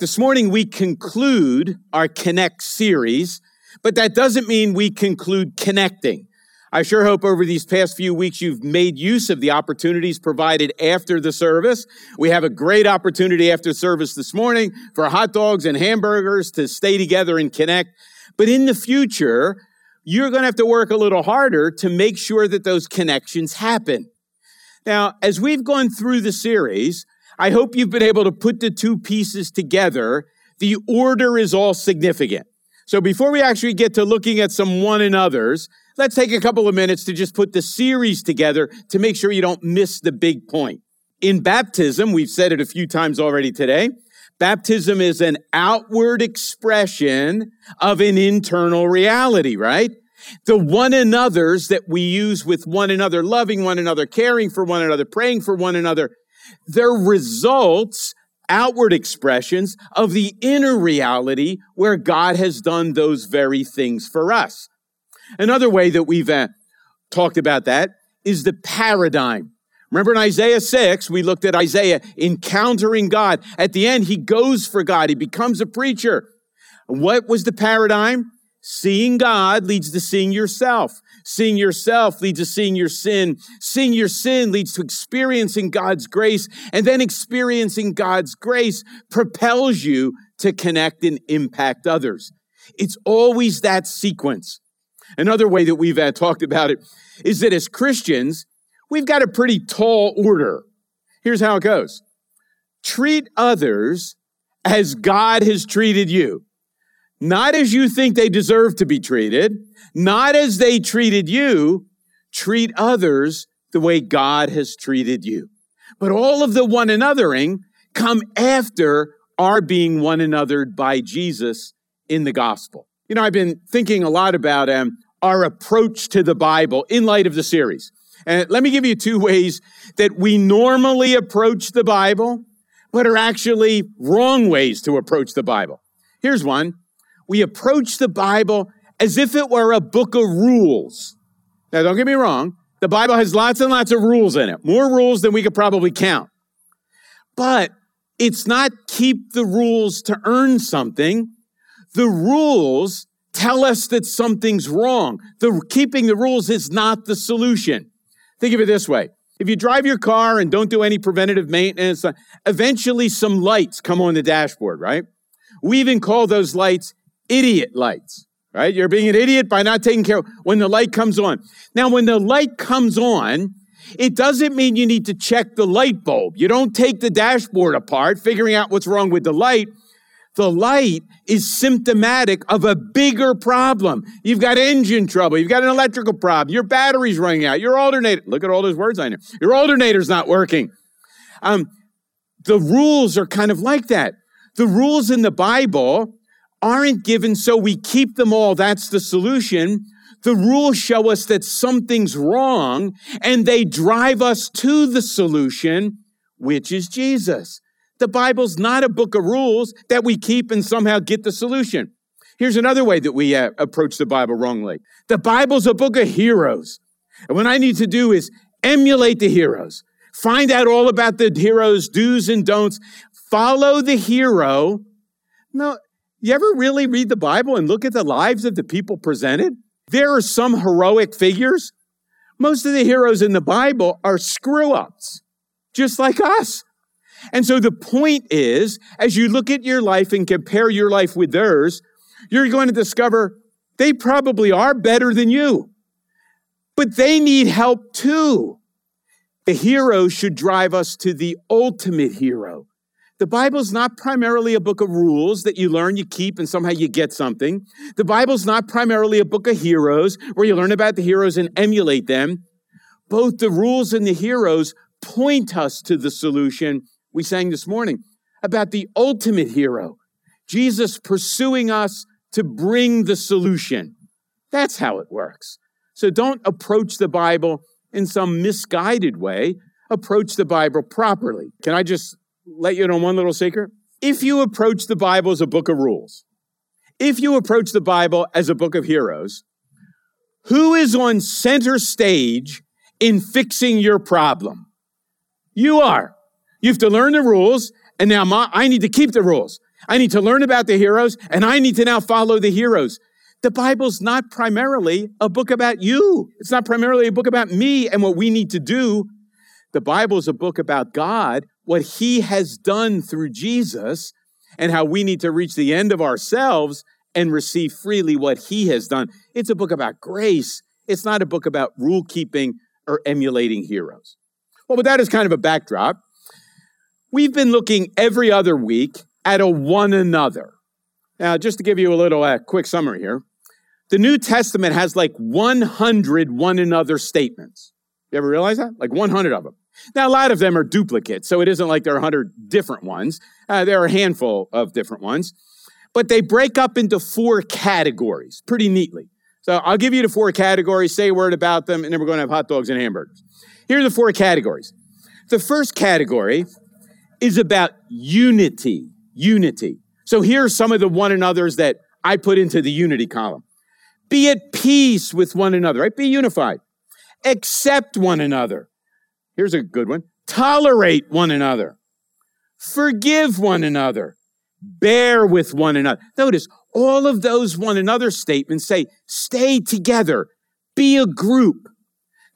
This morning we conclude our Connect series, but that doesn't mean we conclude connecting. I sure hope over these past few weeks you've made use of the opportunities provided after the service. We have a great opportunity after service this morning for hot dogs and hamburgers to stay together and connect. But in the future, you're going to have to work a little harder to make sure that those connections happen. Now, as we've gone through the series, I hope you've been able to put the two pieces together. The order is all significant. So before we actually get to looking at some one and others, let's take a couple of minutes to just put the series together to make sure you don't miss the big point. In baptism, we've said it a few times already today, baptism is an outward expression of an internal reality, right? The one another's that we use with one another, loving one another, caring for one another, praying for one another, they're results outward expressions of the inner reality where God has done those very things for us. Another way that we've uh, talked about that is the paradigm. Remember in Isaiah 6, we looked at Isaiah encountering God. At the end, he goes for God. He becomes a preacher. What was the paradigm? Seeing God leads to seeing yourself. Seeing yourself leads to seeing your sin. Seeing your sin leads to experiencing God's grace. And then experiencing God's grace propels you to connect and impact others. It's always that sequence. Another way that we've uh, talked about it is that as Christians, we've got a pretty tall order. Here's how it goes treat others as God has treated you not as you think they deserve to be treated, not as they treated you, treat others the way God has treated you. But all of the one anothering come after our being one anothered by Jesus in the gospel. You know, I've been thinking a lot about um, our approach to the Bible in light of the series. And let me give you two ways that we normally approach the Bible, but are actually wrong ways to approach the Bible. Here's one we approach the Bible as if it were a book of rules. Now, don't get me wrong, the Bible has lots and lots of rules in it, more rules than we could probably count. But it's not keep the rules to earn something. The rules tell us that something's wrong. The keeping the rules is not the solution. Think of it this way. If you drive your car and don't do any preventative maintenance, uh, eventually some lights come on the dashboard, right? We even call those lights idiot lights, right? You're being an idiot by not taking care when the light comes on. Now, when the light comes on, it doesn't mean you need to check the light bulb. You don't take the dashboard apart, figuring out what's wrong with the light. The light is symptomatic of a bigger problem. You've got engine trouble. You've got an electrical problem. Your battery's running out. Your alternator, look at all those words I know. Your alternator's not working. Um, the rules are kind of like that. The rules in the Bible aren't given so we keep them all. That's the solution. The rules show us that something's wrong and they drive us to the solution, which is Jesus. The Bible's not a book of rules that we keep and somehow get the solution. Here's another way that we uh, approach the Bible wrongly. The Bible's a book of heroes. And what I need to do is emulate the heroes, find out all about the heroes' do's and don'ts, follow the hero. No, you ever really read the Bible and look at the lives of the people presented? There are some heroic figures. Most of the heroes in the Bible are screw ups, just like us. And so the point is, as you look at your life and compare your life with theirs, you're going to discover they probably are better than you, but they need help too. The hero should drive us to the ultimate hero, the Bible's not primarily a book of rules that you learn, you keep, and somehow you get something. The Bible's not primarily a book of heroes where you learn about the heroes and emulate them. Both the rules and the heroes point us to the solution we sang this morning about the ultimate hero, Jesus pursuing us to bring the solution. That's how it works. So don't approach the Bible in some misguided way. Approach the Bible properly. Can I just let you know one little secret? If you approach the Bible as a book of rules, if you approach the Bible as a book of heroes, who is on center stage in fixing your problem? You are. You have to learn the rules, and now I need to keep the rules. I need to learn about the heroes, and I need to now follow the heroes. The Bible's not primarily a book about you. It's not primarily a book about me and what we need to do. The Bible is a book about God, what He has done through Jesus, and how we need to reach the end of ourselves and receive freely what He has done. It's a book about grace. It's not a book about rule keeping or emulating heroes. Well, with that as kind of a backdrop, we've been looking every other week at a one another. Now, just to give you a little uh, quick summary here, the New Testament has like 100 one another statements. You ever realize that? Like 100 of them. Now, a lot of them are duplicates, so it isn't like there are 100 different ones. Uh, there are a handful of different ones, but they break up into four categories pretty neatly. So I'll give you the four categories, say a word about them, and then we're going to have hot dogs and hamburgers. Here are the four categories. The first category is about unity. Unity. So here are some of the one another's that I put into the unity column. Be at peace with one another, right? Be unified. Accept one another. Here's a good one. Tolerate one another. Forgive one another. Bear with one another. Notice all of those one another statements say, stay together, be a group.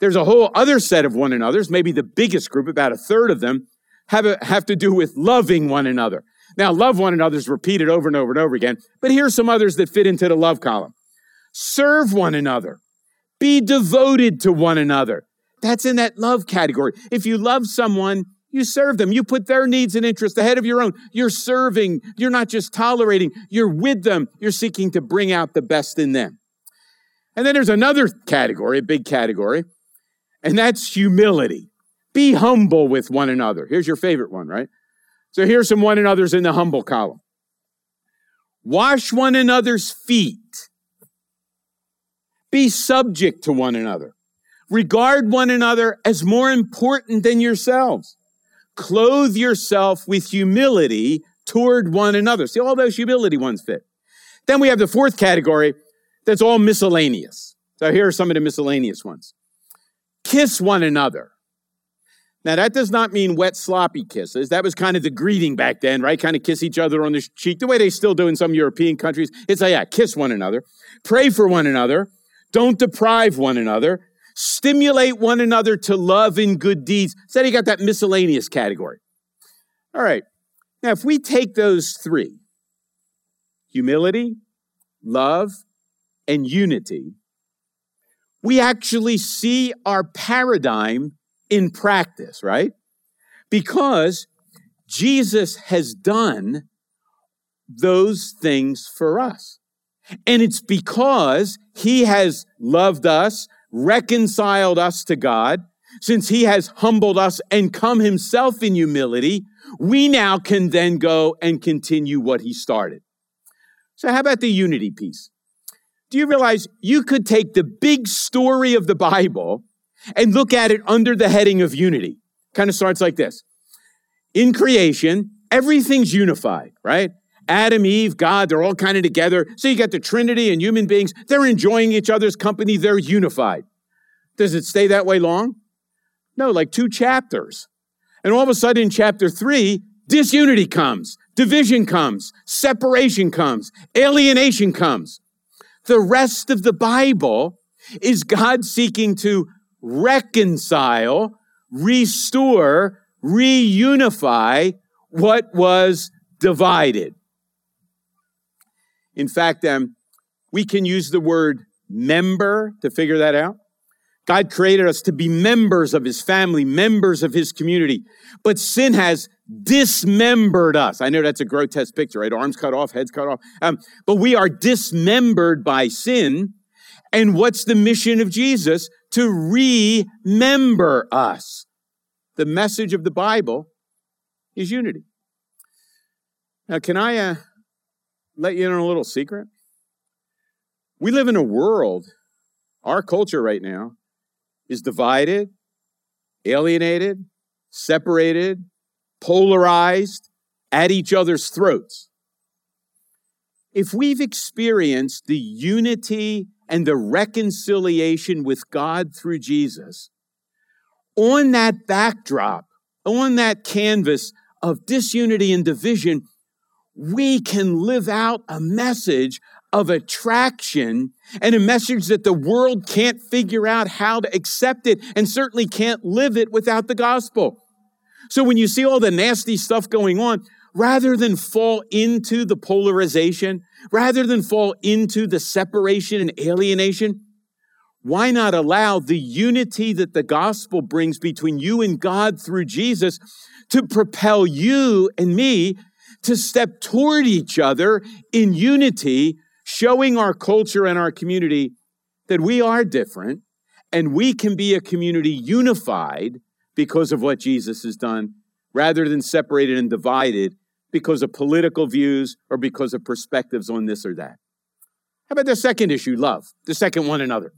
There's a whole other set of one another's, maybe the biggest group, about a third of them, have, a, have to do with loving one another. Now, love one another is repeated over and over and over again, but here's some others that fit into the love column. Serve one another. Be devoted to one another. That's in that love category. If you love someone, you serve them. You put their needs and interests ahead of your own. You're serving. You're not just tolerating. You're with them. You're seeking to bring out the best in them. And then there's another category, a big category, and that's humility. Be humble with one another. Here's your favorite one, right? So here's some one another's in the humble column. Wash one another's feet. Be subject to one another. Regard one another as more important than yourselves. Clothe yourself with humility toward one another. See, all those humility ones fit. Then we have the fourth category that's all miscellaneous. So here are some of the miscellaneous ones. Kiss one another. Now, that does not mean wet, sloppy kisses. That was kind of the greeting back then, right? Kind of kiss each other on the cheek, the way they still do in some European countries. It's like, yeah, kiss one another, pray for one another, don't deprive one another, stimulate one another to love and good deeds. So you got that miscellaneous category. All right. Now, if we take those three humility, love, and unity we actually see our paradigm in practice, right? Because Jesus has done those things for us. And it's because he has loved us, reconciled us to God, since he has humbled us and come himself in humility, we now can then go and continue what he started. So, how about the unity piece? Do you realize you could take the big story of the Bible and look at it under the heading of unity? Kind of starts like this In creation, everything's unified, right? Adam, Eve, God, they're all kind of together. So you got the Trinity and human beings. They're enjoying each other's company. They're unified. Does it stay that way long? No, like two chapters. And all of a sudden in chapter three, disunity comes, division comes, separation comes, alienation comes. The rest of the Bible is God seeking to reconcile, restore, reunify what was divided. In fact, um, we can use the word member to figure that out. God created us to be members of his family, members of his community. But sin has dismembered us. I know that's a grotesque picture, right? Arms cut off, heads cut off. Um, but we are dismembered by sin. And what's the mission of Jesus? To remember us. The message of the Bible is unity. Now, can I uh, let you in on a little secret? We live in a world, our culture right now, is divided, alienated, separated, polarized, at each other's throats. If we've experienced the unity and the reconciliation with God through Jesus, on that backdrop, on that canvas of disunity and division, we can live out a message of attraction and a message that the world can't figure out how to accept it and certainly can't live it without the gospel. So when you see all the nasty stuff going on, rather than fall into the polarization, rather than fall into the separation and alienation, why not allow the unity that the gospel brings between you and God through Jesus to propel you and me to step toward each other in unity, showing our culture and our community that we are different and we can be a community unified because of what Jesus has done rather than separated and divided because of political views or because of perspectives on this or that. How about the second issue, love? The second one another.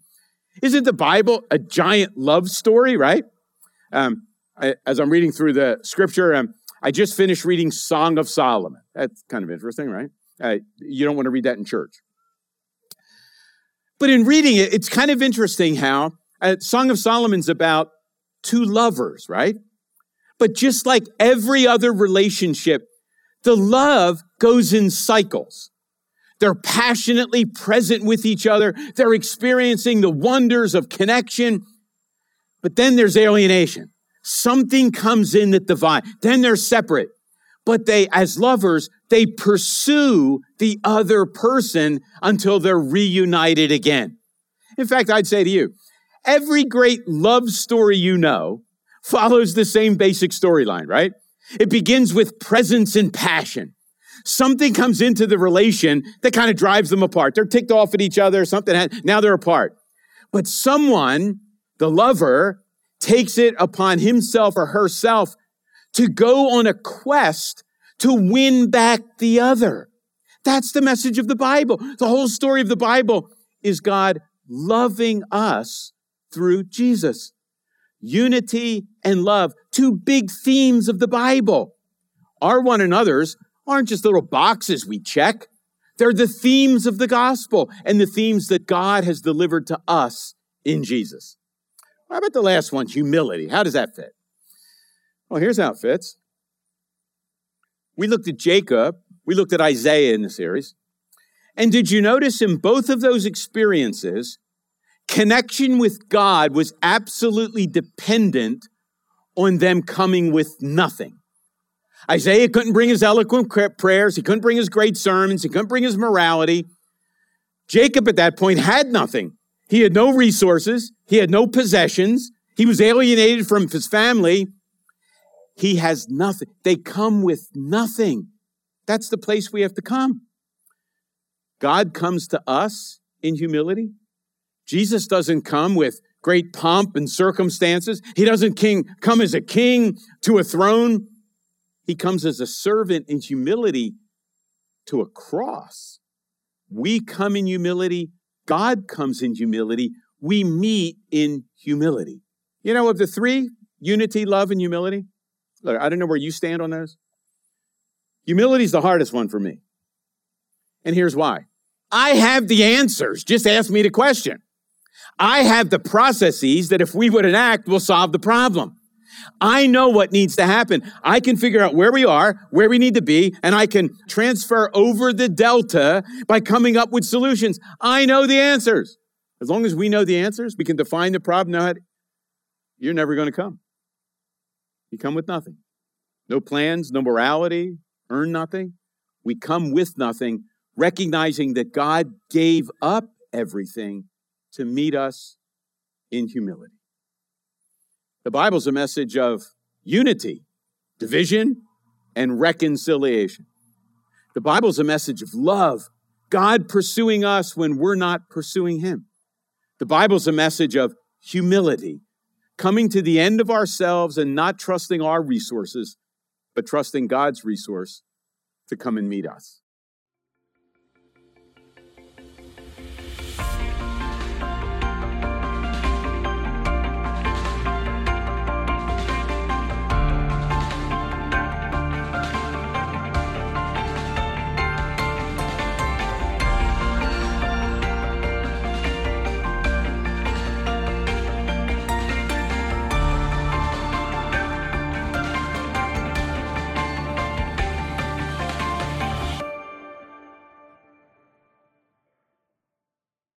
Isn't the Bible a giant love story, right? Um, I, as I'm reading through the scripture, um, I just finished reading Song of Solomon. That's kind of interesting, right? Uh, you don't want to read that in church. But in reading it, it's kind of interesting how uh, Song of Solomon's about two lovers, right? But just like every other relationship, the love goes in cycles. They're passionately present with each other. They're experiencing the wonders of connection. But then there's alienation. Something comes in that divides. Then they're separate. But they, as lovers, they pursue the other person until they're reunited again. In fact, I'd say to you, every great love story you know follows the same basic storyline, right? It begins with presence and passion something comes into the relation that kind of drives them apart. They're ticked off at each other, something, now they're apart. But someone, the lover, takes it upon himself or herself to go on a quest to win back the other. That's the message of the Bible. The whole story of the Bible is God loving us through Jesus. Unity and love, two big themes of the Bible. Our one another's aren't just little boxes we check. They're the themes of the gospel and the themes that God has delivered to us in Jesus. How about the last one, humility? How does that fit? Well, here's how it fits. We looked at Jacob, we looked at Isaiah in the series. And did you notice in both of those experiences, connection with God was absolutely dependent on them coming with nothing. Isaiah couldn't bring his eloquent prayers. He couldn't bring his great sermons. He couldn't bring his morality. Jacob at that point had nothing. He had no resources. He had no possessions. He was alienated from his family. He has nothing. They come with nothing. That's the place we have to come. God comes to us in humility. Jesus doesn't come with great pomp and circumstances. He doesn't king, come as a king to a throne. He comes as a servant in humility to a cross. We come in humility. God comes in humility. We meet in humility. You know, of the three, unity, love, and humility, look, I don't know where you stand on those. Humility is the hardest one for me. And here's why I have the answers. Just ask me the question. I have the processes that if we would enact will solve the problem. I know what needs to happen. I can figure out where we are, where we need to be, and I can transfer over the delta by coming up with solutions. I know the answers. As long as we know the answers, we can define the problem. Now, you're never going to come. You come with nothing. No plans, no morality, earn nothing. We come with nothing, recognizing that God gave up everything to meet us in humility. The Bible's a message of unity, division, and reconciliation. The Bible's a message of love, God pursuing us when we're not pursuing Him. The Bible's a message of humility, coming to the end of ourselves and not trusting our resources, but trusting God's resource to come and meet us.